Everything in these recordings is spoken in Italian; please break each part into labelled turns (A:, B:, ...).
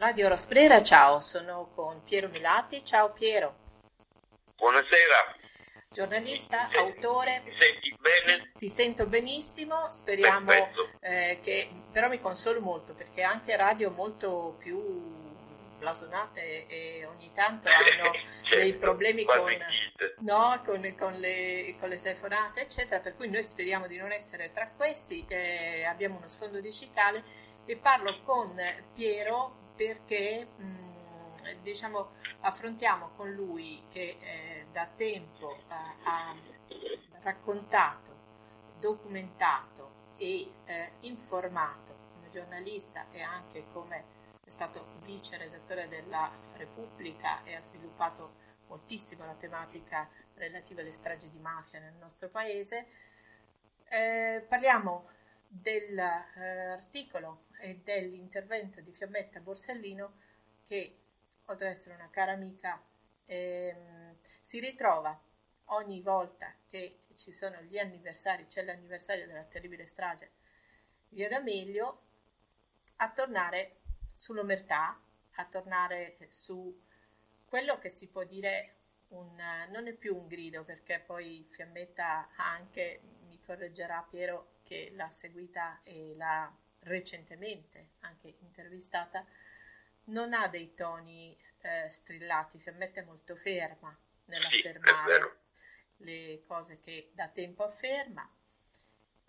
A: Radio Rosbrera, ciao, sono con Piero Milati. Ciao Piero.
B: Buonasera.
A: Giornalista, mi autore.
B: Mi senti bene?
A: Sì, ti sento benissimo, speriamo eh, che però mi consolo molto perché anche radio molto più blasonate e ogni tanto hanno certo, dei problemi con, no, con, con, le, con, le, telefonate, eccetera, per cui noi speriamo di non essere tra questi, eh, abbiamo uno sfondo di cicale e parlo con Piero perché mh, diciamo, affrontiamo con lui che eh, da tempo eh, ha raccontato, documentato e eh, informato come giornalista e anche come è stato vice redattore della Repubblica e ha sviluppato moltissimo la tematica relativa alle stragi di mafia nel nostro paese. Eh, parliamo dell'articolo e dell'intervento di Fiammetta Borsellino che, oltre ad essere una cara amica, ehm, si ritrova ogni volta che ci sono gli anniversari, c'è l'anniversario della terribile strage Via D'Amelio, a tornare sull'omertà, a tornare su quello che si può dire un, non è più un grido perché poi Fiammetta anche, mi correggerà Piero che l'ha seguita e l'ha recentemente anche intervistata, non ha dei toni eh, strillati, Fiammetta è molto ferma nell'affermare sì, le cose che da tempo afferma.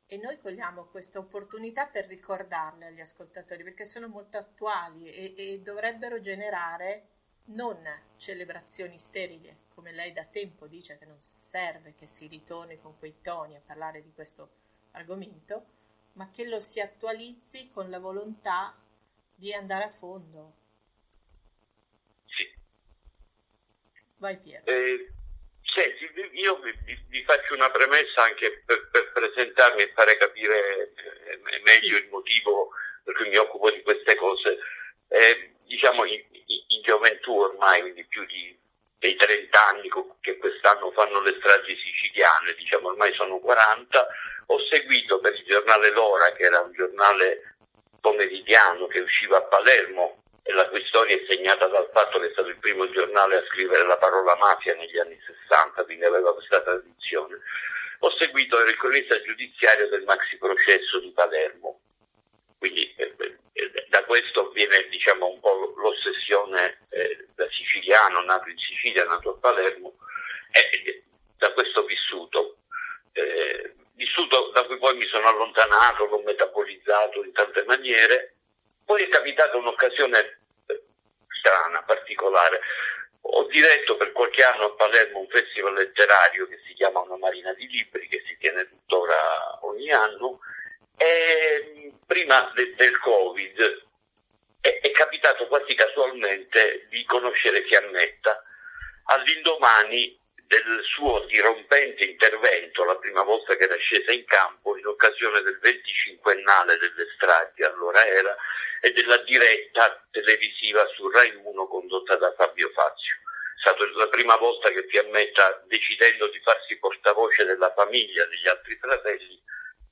A: E noi cogliamo questa opportunità per ricordarle agli ascoltatori perché sono molto attuali e, e dovrebbero generare non celebrazioni sterili, come lei da tempo dice che non serve che si ritorni con quei toni a parlare di questo argomento, ma che lo si attualizzi con la volontà di andare a fondo.
B: Sì.
A: Vai Piero.
B: Eh, Senti, io vi, vi, faccio una premessa anche per, per presentarmi e fare capire eh, meglio il motivo per cui mi occupo di queste cose. Eh, diciamo, in, in, gioventù ormai di più di, dei 30 anni che quest'anno fanno le stragi siciliane, diciamo ormai sono 40, ho seguito per il giornale L'Ora, che era un giornale pomeridiano che usciva a Palermo, e la cui storia è segnata dal fatto che è stato il primo giornale a scrivere la parola mafia negli anni 60, quindi aveva questa tradizione. Ho seguito il cronista giudiziario del maxi processo di Palermo, quindi eh, eh, da questo viene diciamo, un po' l'ossessione eh, da siciliano, nato in Sicilia, nato a Palermo, e da questo vissuto. Eh, vissuto da cui poi mi sono allontanato, l'ho metabolizzato in tante maniere poi è capitata un'occasione eh, strana, particolare. Ho diretto per qualche anno a Palermo un festival letterario che si chiama Una Marina di Libri, che si tiene tuttora ogni anno, e prima de- del Covid è-, è capitato quasi casualmente di conoscere Fiammetta. All'indomani del suo dirompente intervento, la prima volta che era scesa in campo, in occasione del 25ennale delle stragi, allora era, e della diretta televisiva su Rai 1 condotta da Fabio Fazio. È stata la prima volta che Fiammetta, decidendo di farsi portavoce della famiglia, degli altri fratelli,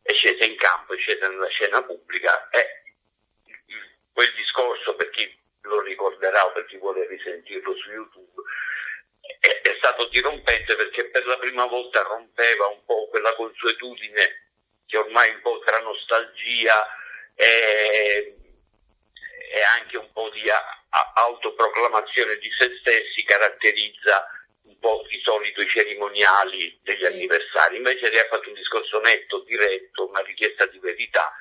B: è scesa in campo, è scesa nella scena pubblica e quel discorso, per chi lo ricorderà o per chi vuole risentirlo su YouTube, è, stato dirompente perché per la prima volta rompeva un po' quella consuetudine che ormai un po' tra nostalgia e, e anche un po' di autoproclamazione di se stessi caratterizza po' di solito i cerimoniali degli anniversari. Invece lei ha fatto un discorso netto, diretto, una richiesta di verità,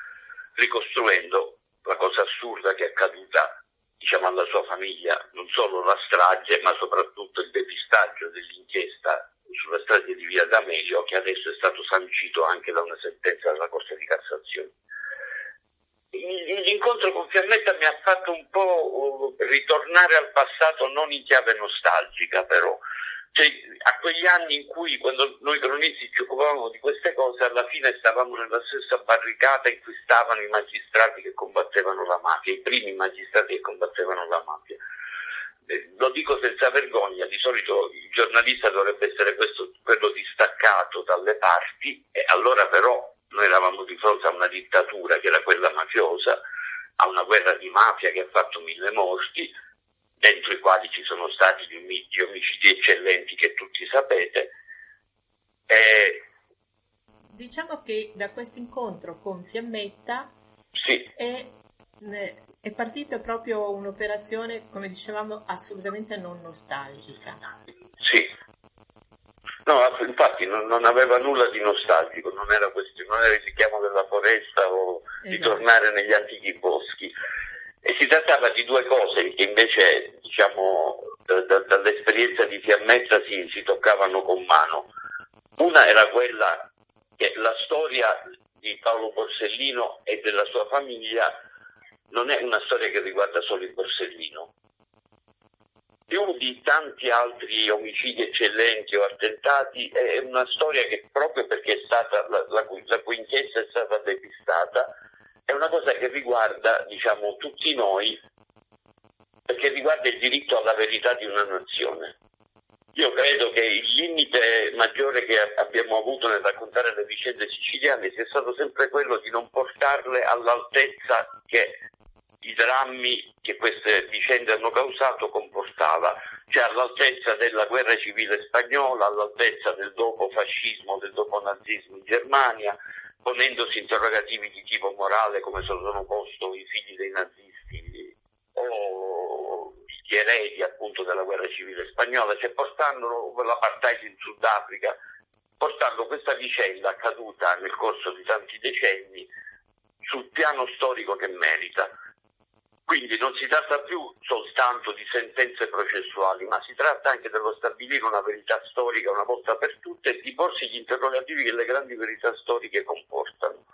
B: ricostruendo la cosa assurda che è accaduta diciamo, alla sua famiglia non solo la strage, ma soprattutto il depistaggio dell'inchiesta sulla strage di Via D'Amelio, che adesso è stato sancito anche da una sentenza della Corte di Cassazione. L'incontro con Fiammetta mi ha fatto un po' ritornare al passato, non in chiave nostalgica però, cioè, a quegli anni in cui quando noi cronisti ci occupavamo di queste cose, alla fine stavamo nella stessa barricata in cui stavano i magistrati che combattevano la mafia, i primi magistrati che combattevano la mafia. Eh, lo dico senza vergogna, di solito il giornalista dovrebbe essere questo, quello distaccato dalle parti, e allora però noi eravamo di fronte a una dittatura che era quella mafiosa, a una guerra di mafia che ha fatto mille morti, dentro i quali ci sono stati gli omicidi eccellenti che tutti sapete.
A: E... Diciamo che da questo incontro con Fiammetta
B: sì.
A: è, è partita proprio un'operazione, come dicevamo, assolutamente non nostalgica.
B: Sì, No, infatti non, non, aveva nulla di nostalgico, non era, questo, non era il richiamo della foresta o esatto. di tornare negli antichi trattava di due cose che invece, diciamo, da, da, dall'esperienza di Fiammetta si, si toccavano con mano. Una era quella che la storia di Paolo Borsellino e della sua famiglia non è una storia che riguarda solo il Borsellino, più di tanti altri omicidi eccellenti o attentati, è una storia che proprio perché la, la, la cui inchiesta è stata depistata, è una cosa che riguarda diciamo, tutti noi, perché riguarda il diritto alla verità di una nazione. Io credo che il limite maggiore che abbiamo avuto nel raccontare le vicende siciliane sia stato sempre quello di non portarle all'altezza che i drammi che queste vicende hanno causato comportava, cioè all'altezza della guerra civile spagnola, all'altezza del dopo fascismo, del dopo nazismo in Germania, ponendosi interrogativi di tipo morale come sono posto i figli dei nazisti o gli eredi appunto della guerra civile spagnola, cioè portando l'apartheid in Sudafrica, portando questa vicenda accaduta nel corso di tanti decenni sul piano storico che merita. Quindi non si tratta più soltanto di sentenze processuali, ma si tratta anche dello stabilire una verità storica una volta per tutte e di porsi gli interrogativi che le grandi verità storiche comportano.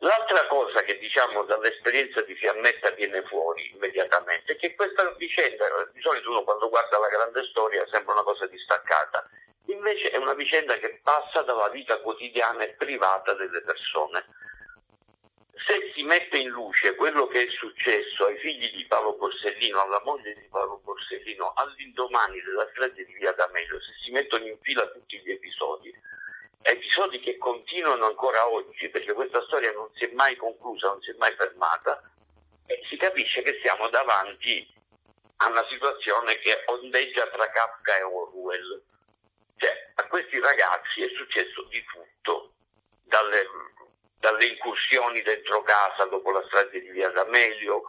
B: L'altra cosa che diciamo dall'esperienza di Fiammetta viene fuori immediatamente è che questa vicenda, di solito uno quando guarda la grande storia sembra una cosa distaccata, invece è una vicenda che passa dalla vita quotidiana e privata delle persone se si mette in luce quello che è successo ai figli di Paolo Borsellino, alla moglie di Paolo Borsellino, all'indomani della strage di Via D'Amelio, se si mettono in fila tutti gli episodi, episodi che continuano ancora oggi, perché questa storia non si è mai conclusa, non si è mai fermata, si capisce che siamo davanti a una situazione che ondeggia tra Kafka e Orwell. Cioè, a questi ragazzi è successo di tutto, dalle dalle incursioni dentro casa dopo la strage di Via D'Amelio,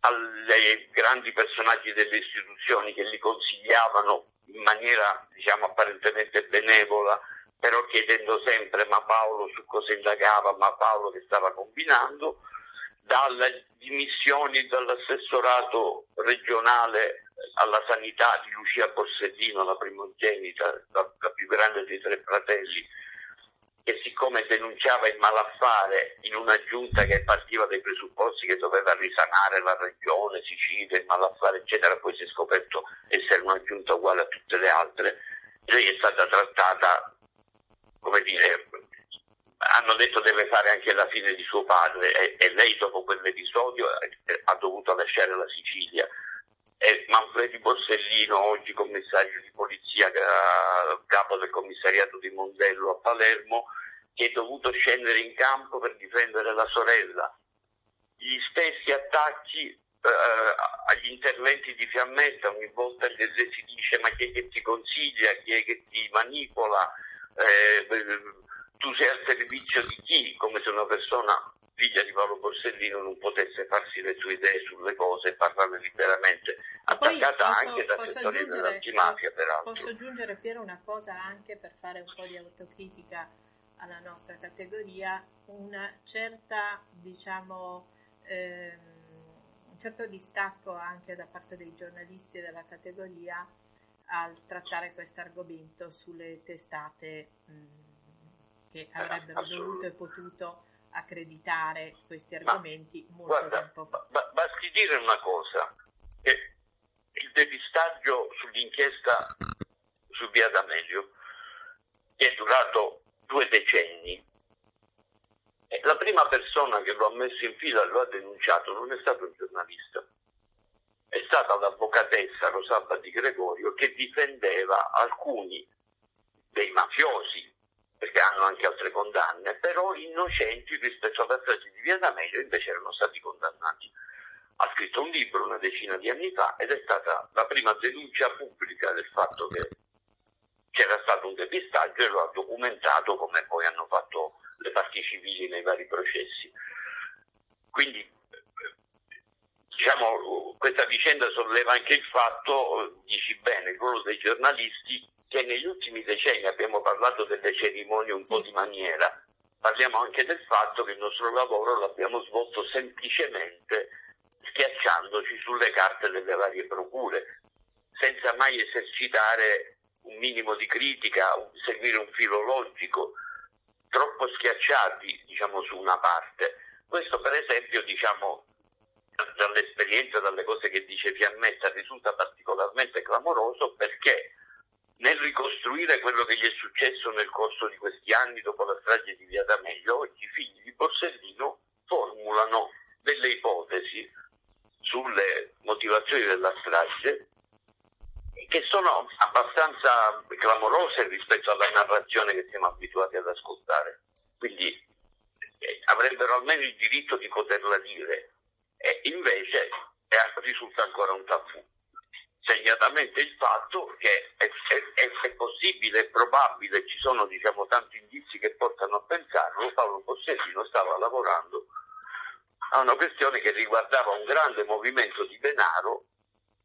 B: ai grandi personaggi delle istituzioni che li consigliavano in maniera diciamo apparentemente benevola, però chiedendo sempre ma Paolo su cosa indagava, ma Paolo che stava combinando, dalle dimissioni dall'assessorato regionale alla sanità di Lucia Borsellino, la primogenita, la, la più grande dei tre fratelli, che siccome denunciava il malaffare in una giunta che partiva dai presupposti che doveva risanare la regione, Sicilia, il malaffare eccetera, poi si è scoperto essere una giunta uguale a tutte le altre, lei è stata trattata, come dire, hanno detto deve fare anche la fine di suo padre e, e lei dopo quell'episodio ha dovuto lasciare la Sicilia. Manfredi Borsellino, oggi commissario di polizia, capo del commissariato di Mondello a Palermo, che è dovuto scendere in campo per difendere la sorella. Gli stessi attacchi eh, agli interventi di Fiammetta, ogni volta che si dice ma chi è che ti consiglia, chi è che ti manipola, eh, tu sei al servizio di chi, come se una persona figlia di Paolo Borsellino non potesse farsi le sue idee sulle cose e parlarne liberamente, attaccata posso, anche da settori dell'antimafia peraltro.
A: Posso aggiungere Piero una cosa anche per fare un po' di autocritica alla nostra categoria una certa, diciamo, ehm, un certo distacco anche da parte dei giornalisti della categoria al trattare questo argomento sulle testate mh, che avrebbero dovuto e potuto accreditare questi argomenti Ma, molto guarda, tempo fa.
B: Ba- basti dire una cosa, che il depistaggio sull'inchiesta su Via D'Amelio è durato due decenni. La prima persona che lo ha messo in fila e lo ha denunciato non è stato un giornalista, è stata l'avvocatessa Rosalba Di Gregorio che difendeva alcuni dei mafiosi perché hanno anche altre condanne, però innocenti rispetto alla strage di Via D'Amelio invece erano stati condannati. Ha scritto un libro una decina di anni fa ed è stata la prima denuncia pubblica del fatto che c'era stato un depistaggio e lo ha documentato come poi hanno fatto le parti civili nei vari processi. Quindi diciamo, questa vicenda solleva anche il fatto, dici bene, ruolo dei giornalisti che negli ultimi decenni abbiamo parlato delle cerimonie un sì. po' di maniera, parliamo anche del fatto che il nostro lavoro l'abbiamo svolto semplicemente schiacciandoci sulle carte delle varie procure, senza mai esercitare un minimo di critica, seguire un filo logico, troppo schiacciati diciamo, su una parte. Questo per esempio diciamo, dall'esperienza, dalle cose che dice Fiammetta, risulta particolarmente clamoroso perché nel ricostruire quello che gli è successo nel corso di questi anni dopo la strage di Via D'Amelio, i figli di Borsellino formulano delle ipotesi sulle motivazioni della strage che sono abbastanza clamorose rispetto alla narrazione che siamo abituati ad ascoltare. Quindi eh, avrebbero almeno il diritto di poterla dire e invece eh, risulta ancora un tabù segnatamente il fatto che è, è, è possibile, è probabile, ci sono diciamo, tanti indizi che portano a pensarlo, Paolo Borsellino stava lavorando a una questione che riguardava un grande movimento di denaro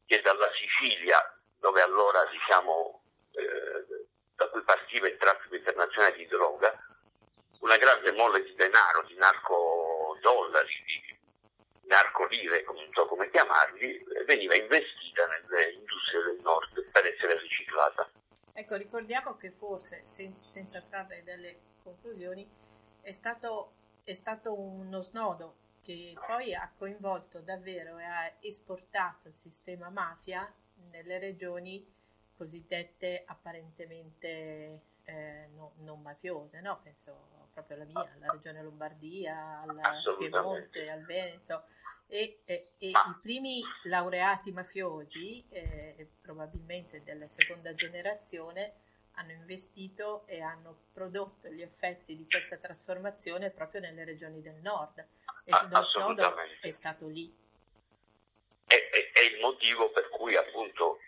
B: che dalla Sicilia, dove allora diciamo, eh, da cui partiva il traffico internazionale di droga, una grande mole di denaro, di narco dollari, di narcolire, non so come chiamarli, veniva investita nelle industrie del nord per essere riciclata.
A: Ecco, ricordiamo che forse, sen- senza trarre delle conclusioni, è stato, è stato uno snodo che poi ha coinvolto davvero e ha esportato il sistema mafia nelle regioni cosiddette apparentemente eh, no, non mafiose, no? penso proprio alla mia, alla regione Lombardia, al Piemonte, al Veneto. E, e, e i primi laureati mafiosi, eh, probabilmente della seconda generazione, hanno investito e hanno prodotto gli effetti di questa trasformazione proprio nelle regioni del nord. E ah, lo snodo è stato lì.
B: È, è, è il motivo per cui appunto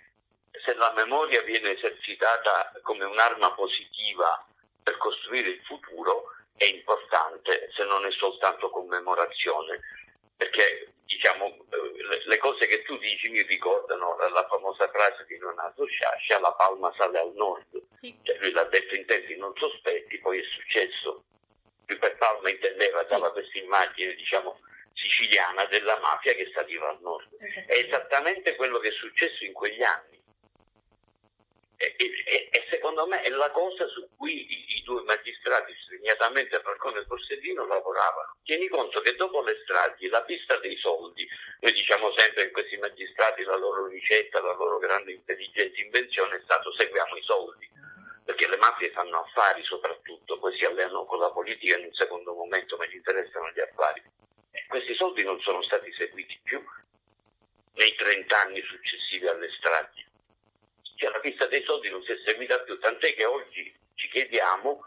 B: se la memoria viene esercitata come un'arma positiva per costruire il futuro, è importante se non è soltanto commemorazione, perché diciamo, le cose che tu dici mi ricordano la famosa frase di Leonardo Sciascia, la palma sale al nord, sì. cioè, lui l'ha detto in tempi non sospetti, poi è successo. Lui per palma intendeva, dava sì. questa immagine diciamo, siciliana della mafia che saliva al nord. È esattamente quello che è successo in quegli anni e, e, e, secondo me è la cosa su cui i, i due magistrati, segnatamente Falcone e Borsellino, lavoravano. Tieni conto che dopo le stragi la pista dei soldi, noi diciamo sempre che questi magistrati la loro ricetta, la loro grande intelligenza invenzione è stato seguiamo i soldi, perché le mafie fanno affari soprattutto, poi si alleano con la politica in un secondo momento, ma gli interessano gli affari. E questi soldi non sono stati seguiti più nei 30 anni successivi alle stragi cioè la pista dei soldi non si è seguita più, tant'è che oggi ci chiediamo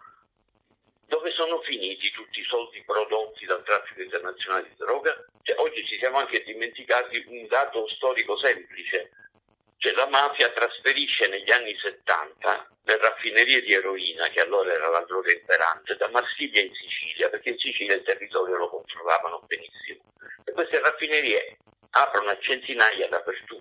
B: dove sono finiti tutti i soldi prodotti dal traffico internazionale di droga. Cioè, oggi ci siamo anche dimenticati un dato storico semplice, cioè la mafia trasferisce negli anni 70 le raffinerie di eroina, che allora era la droga imperante, da Marsiglia in Sicilia, perché in Sicilia il territorio lo controllavano benissimo. E queste raffinerie aprono a centinaia dappertutto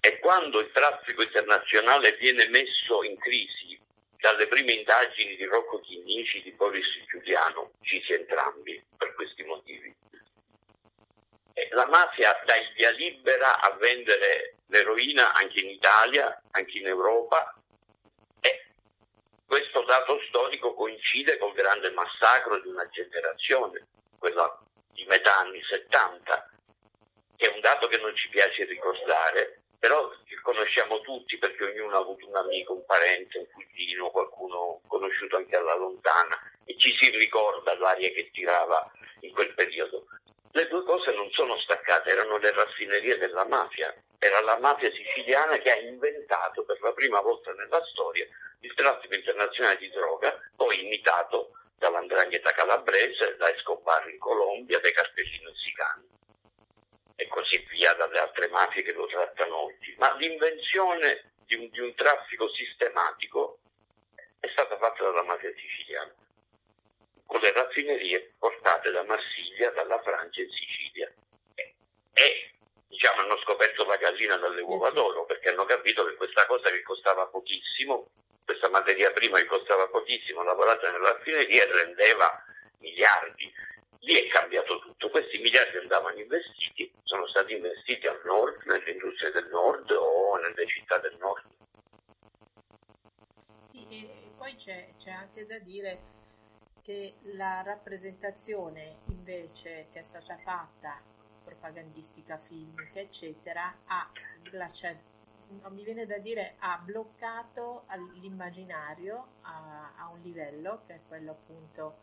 B: e quando il traffico internazionale viene messo in crisi dalle prime indagini di Rocco Chinnici, di Boris Giuliano, cisi entrambi per questi motivi. E la mafia dà il via libera a vendere l'eroina anche in Italia, anche in Europa e questo dato storico coincide col grande massacro di una generazione, quella di metà anni 70, che è un dato che non ci piace ricordare, però ci conosciamo tutti perché ognuno ha avuto un amico, un parente, un cugino, qualcuno conosciuto anche alla lontana e ci si ricorda l'aria che tirava in quel periodo. le due cose non sono staccate, erano le raffinerie della mafia. Era la mafia siciliana che ha inventato per la prima volta nella storia il traffico internazionale di droga, poi imitato dall'andrangheta calabrese, da Escobar in Colombia, dai cartellini messicani così via dalle altre mafie che lo trattano oggi. Ma l'invenzione di un, di un traffico sistematico è stata fatta dalla mafia siciliana con le raffinerie portate da Marsiglia, dalla Francia in Sicilia. E, e diciamo, hanno scoperto la gallina dalle uova d'oro perché hanno capito che questa cosa che costava pochissimo questa materia prima che costava pochissimo, lavorata nella raffineria rendeva miliardi. Lì è cambiato tutto, questi miliardi andavano investiti, sono stati investiti al nord, nelle industrie del nord o nelle città del nord.
A: Sì, e poi c'è, c'è anche da dire che la rappresentazione invece che è stata fatta propagandistica, filmica, eccetera, ha glaciato mi viene da dire, ha bloccato l'immaginario a, a, un livello che è quello appunto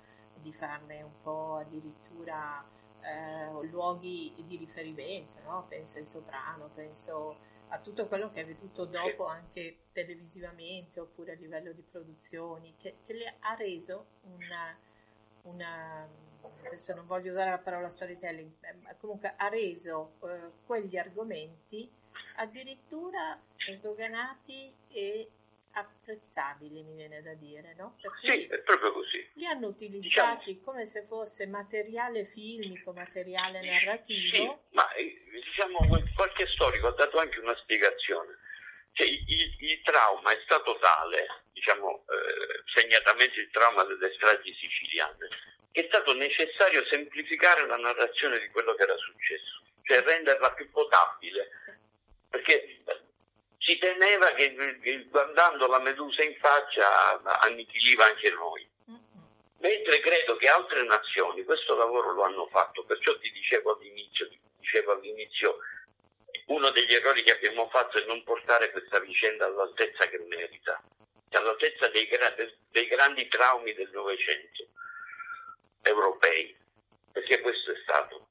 A: di farne un po' addirittura eh, luoghi di riferimento, no? penso ai Soprano, penso a tutto quello che è venuto dopo anche televisivamente oppure a livello di produzioni, che, che le ha reso una, una, adesso non voglio usare la parola storytelling, ma comunque ha reso eh, quegli argomenti addirittura sdoganati e apprezzabili, mi viene da dire, no?
B: sì, è proprio così.
A: Li hanno utilizzati diciamo, come se fosse materiale filmico, materiale narrativo.
B: Sì, ma eh, diciamo qualche storico ha dato anche una spiegazione. Cioè, il, il trauma è stato tale, diciamo eh, segnatamente il trauma delle stragi siciliane, che è stato necessario semplificare la narrazione di quello che era successo, cioè renderla più potabile perché si temeva che guardando la medusa in faccia annichiliva anche noi. Mentre credo che altre nazioni questo lavoro lo hanno fatto, perciò ti dicevo all'inizio, dicevo all'inizio uno degli errori che abbiamo fatto è non portare questa vicenda all'altezza che merita, all'altezza dei, dei grandi traumi del Novecento europei, perché questo è stato.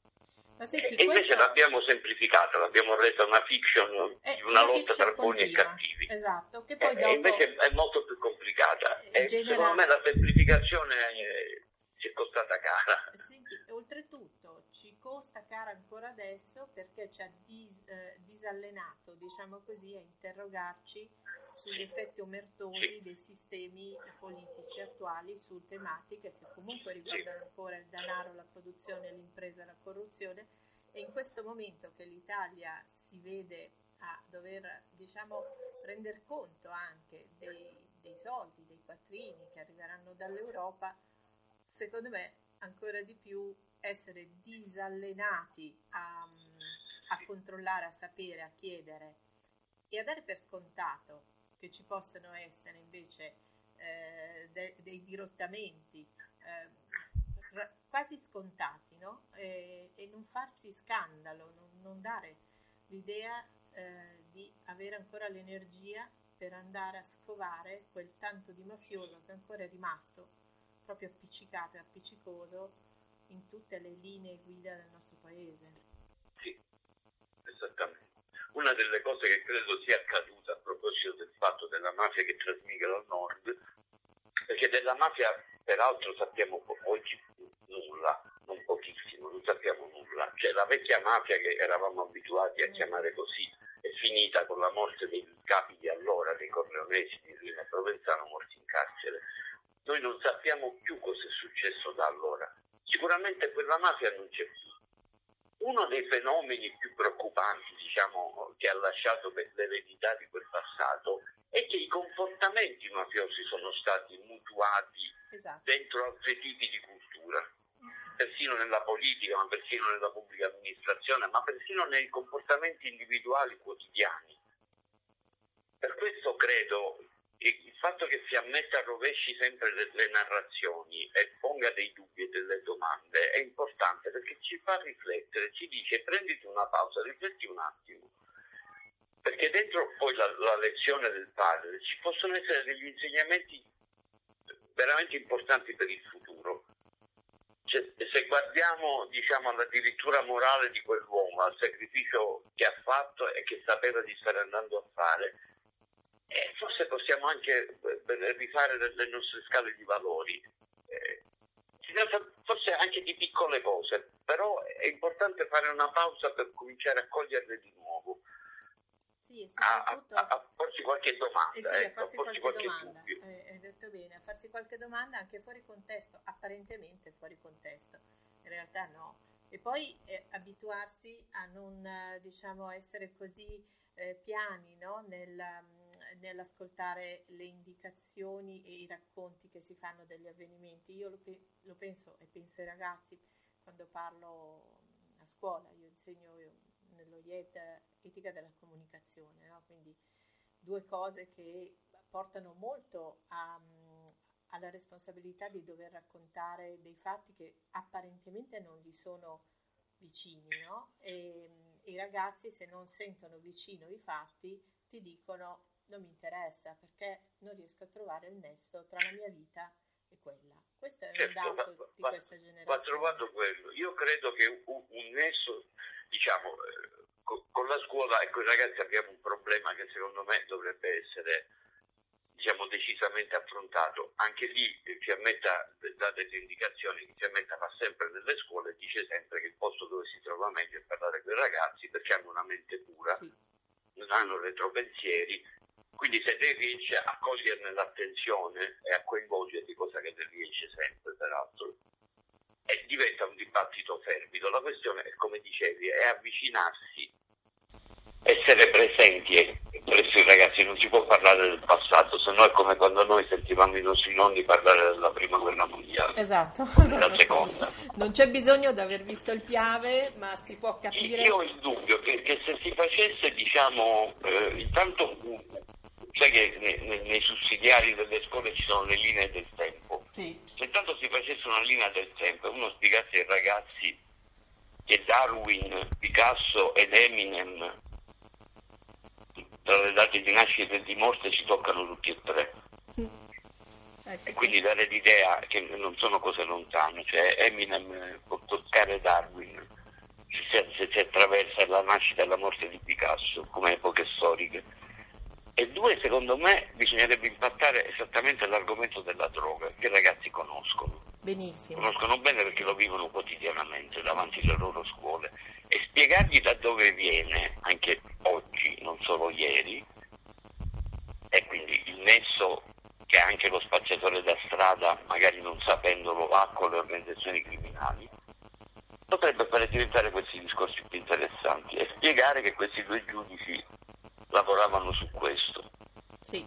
B: Senti, e invece questa... l'abbiamo semplificata, l'abbiamo resa una fiction eh, di una lotta tra buoni e cattivi.
A: Esatto, che
B: poi eh, dopo... invece è molto più complicata. Eh, e genera... secondo me la semplificazione ci è costata cara.
A: Senti, oltretutto costa cara ancora adesso perché ci ha dis, eh, disallenato, diciamo così, a interrogarci sugli effetti omertosi dei sistemi politici attuali su tematiche che comunque riguardano ancora il denaro, la produzione, l'impresa, la corruzione. E in questo momento che l'Italia si vede a dover diciamo rendere conto anche dei, dei soldi, dei quattrini che arriveranno dall'Europa, secondo me ancora di più essere disallenati a, a controllare, a sapere, a chiedere e a dare per scontato che ci possano essere invece eh, de- dei dirottamenti eh, quasi scontati, no? e-, e, non farsi scandalo, non, non dare l'idea eh, di avere ancora l'energia per andare a scovare quel tanto di mafioso che ancora è rimasto proprio appiccicato e appiccicoso in tutte le linee guida del nostro paese.
B: Sì, esattamente. Una delle cose che credo sia accaduta a proposito del fatto della mafia che trasmigra al nord, perché della mafia peraltro sappiamo oggi nulla, non pochissimo, non sappiamo nulla. Cioè la vecchia mafia che eravamo abituati a chiamare così è finita con la morte dei capi di allora, dei corleonesi di Rina Provenzano morti in carcere. Noi non sappiamo più cosa è successo da allora. Sicuramente quella mafia non c'è più uno dei fenomeni più preoccupanti diciamo, che ha lasciato l'eredità di quel passato è che i comportamenti mafiosi sono stati mutuati esatto. dentro altri tipi di cultura, persino nella politica, ma persino nella pubblica amministrazione, ma persino nei comportamenti individuali quotidiani. Per questo credo il fatto che si ammetta a rovesci sempre le, le, narrazioni e ponga dei dubbi e delle domande è importante perché ci fa riflettere, ci dice prenditi una pausa, rifletti un attimo. Perché dentro poi la, la lezione del padre ci possono essere degli insegnamenti veramente importanti per il futuro. C'è se, guardiamo diciamo, alla dirittura morale di quell'uomo, al sacrificio che ha fatto e che sapeva di stare andando a fare, eh, forse possiamo anche eh, rifare le nostre scale di valori. Eh, forse anche di piccole cose, però è importante fare una pausa per cominciare a coglierle di nuovo.
A: Sì, a,
B: a, a, farsi qualche domanda.
A: Eh sì,
B: ecco,
A: a farsi qualche, qualche domanda. Eh, hai detto bene, a farsi qualche domanda anche fuori contesto, apparentemente fuori contesto, in realtà no. E poi eh, abituarsi a non diciamo, essere così eh, piani no? Nel, nell'ascoltare le indicazioni e i racconti che si fanno degli avvenimenti. Io lo, pe- lo penso e penso ai ragazzi quando parlo a scuola, io insegno io, nello IED etica della comunicazione, no? quindi due cose che portano molto a, alla responsabilità di dover raccontare dei fatti che apparentemente non gli sono vicini, no? E, i ragazzi se non sentono vicino i fatti ti dicono non mi interessa perché non riesco a trovare il nesso tra la mia vita e quella. Questo è certo, un dato va, di va, questa generazione.
B: Va trovato quello. Io credo che un, un nesso, diciamo, eh, con, con la scuola e con i ragazzi abbiamo un problema che secondo me dovrebbe essere diciamo, decisamente affrontato. Anche lì Fiammetta dà delle indicazioni Fiammetta fa sempre nelle scuole e dice sempre che il posto dove si trova meglio è parlare con i ragazzi perché hanno una mente pura, sì. non hanno retropensieri, quindi se lei riesce a coglierne l'attenzione e a coinvolgerli, cosa che le riesce sempre peraltro, e diventa un dibattito fervido. La questione, è, come dicevi, è avvicinarsi essere presenti presso i ragazzi, non si può parlare del passato, se no è come quando noi sentivamo i nostri nonni parlare della prima guerra mondiale.
A: Esatto.
B: La seconda.
A: Non c'è bisogno di aver visto il Piave, ma si può capire.
B: Io ho il dubbio che, che se si facesse, diciamo, eh, intanto, sai che nei, nei, sussidiari delle scuole ci sono le linee del tempo.
A: Sì.
B: Se intanto si facesse una linea del tempo e uno spiegasse ai ragazzi che Darwin, Picasso ed Eminem tra le date di nascita e di morte ci toccano tutti e tre. Ecco. E quindi dare l'idea che non sono cose lontane, cioè Eminem può toccare Darwin se, se si attraversa la nascita e la morte di Picasso come epoche storiche. E due, secondo me, bisognerebbe impattare esattamente l'argomento della droga, che i ragazzi conoscono.
A: Benissimo.
B: Conoscono bene perché lo vivono quotidianamente davanti alle loro scuole e spiegargli da dove viene, anche oggi, non solo ieri, e quindi il nesso che anche lo spacciatore da strada, magari non sapendolo, ha con le organizzazioni criminali, potrebbe fare diventare questi discorsi più interessanti e spiegare che questi due giudici lavoravano su questo.
A: Sì.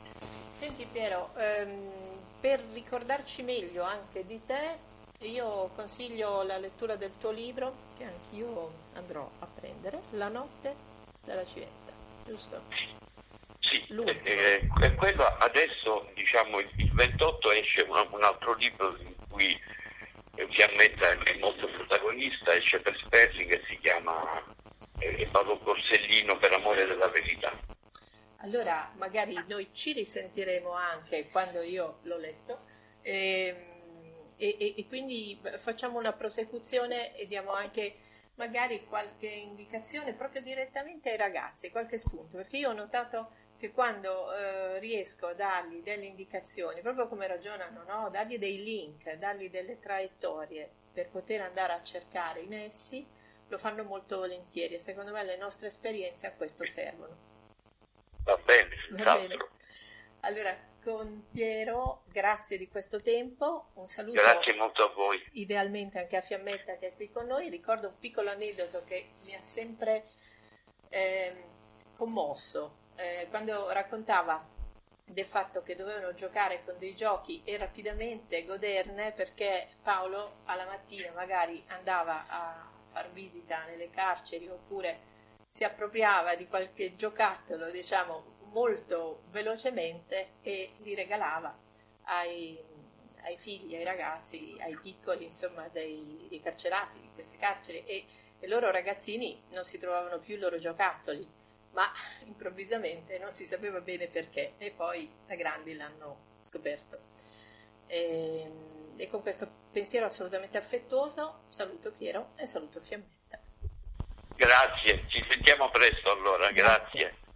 A: Senti Piero, ehm, per ricordarci meglio anche di te, io consiglio la lettura del tuo libro, che anch'io andrò a prendere, La notte della civetta, giusto?
B: Sì, eh, eh, quello adesso diciamo il 28 esce un, un altro libro in cui Fiammetta è molto protagonista, esce per Sperling e si chiama eh, Paolo Borsellino per amore della verità.
A: Allora magari noi ci risentiremo anche quando io l'ho letto. Ehm, e, e, e quindi facciamo una prosecuzione e diamo anche magari qualche indicazione proprio direttamente ai ragazzi, qualche spunto, perché io ho notato che quando eh, riesco a dargli delle indicazioni, proprio come ragionano, no? dargli dei link, dargli delle traiettorie per poter andare a cercare i nessi, lo fanno molto volentieri e secondo me le nostre esperienze a questo servono.
B: Va bene, Va bene.
A: Allora, con Piero, grazie di questo tempo, un saluto.
B: Grazie molto a voi.
A: Idealmente anche a Fiammetta che è qui con noi. Ricordo un piccolo aneddoto che mi ha sempre eh, commosso. Eh, quando raccontava del fatto che dovevano giocare con dei giochi e rapidamente goderne perché Paolo alla mattina magari andava a far visita nelle carceri oppure si appropriava di qualche giocattolo, diciamo, molto velocemente e li regalava ai, ai figli, ai ragazzi, ai piccoli, insomma, dei, dei carcerati di queste carceri e i loro ragazzini non si trovavano più i loro giocattoli, ma improvvisamente non si sapeva bene perché e poi da grandi l'hanno scoperto. E, ehm, e con questo pensiero assolutamente affettuoso, saluto Piero e saluto Fiammetta.
B: Grazie, ci sentiamo presto allora, grazie. grazie.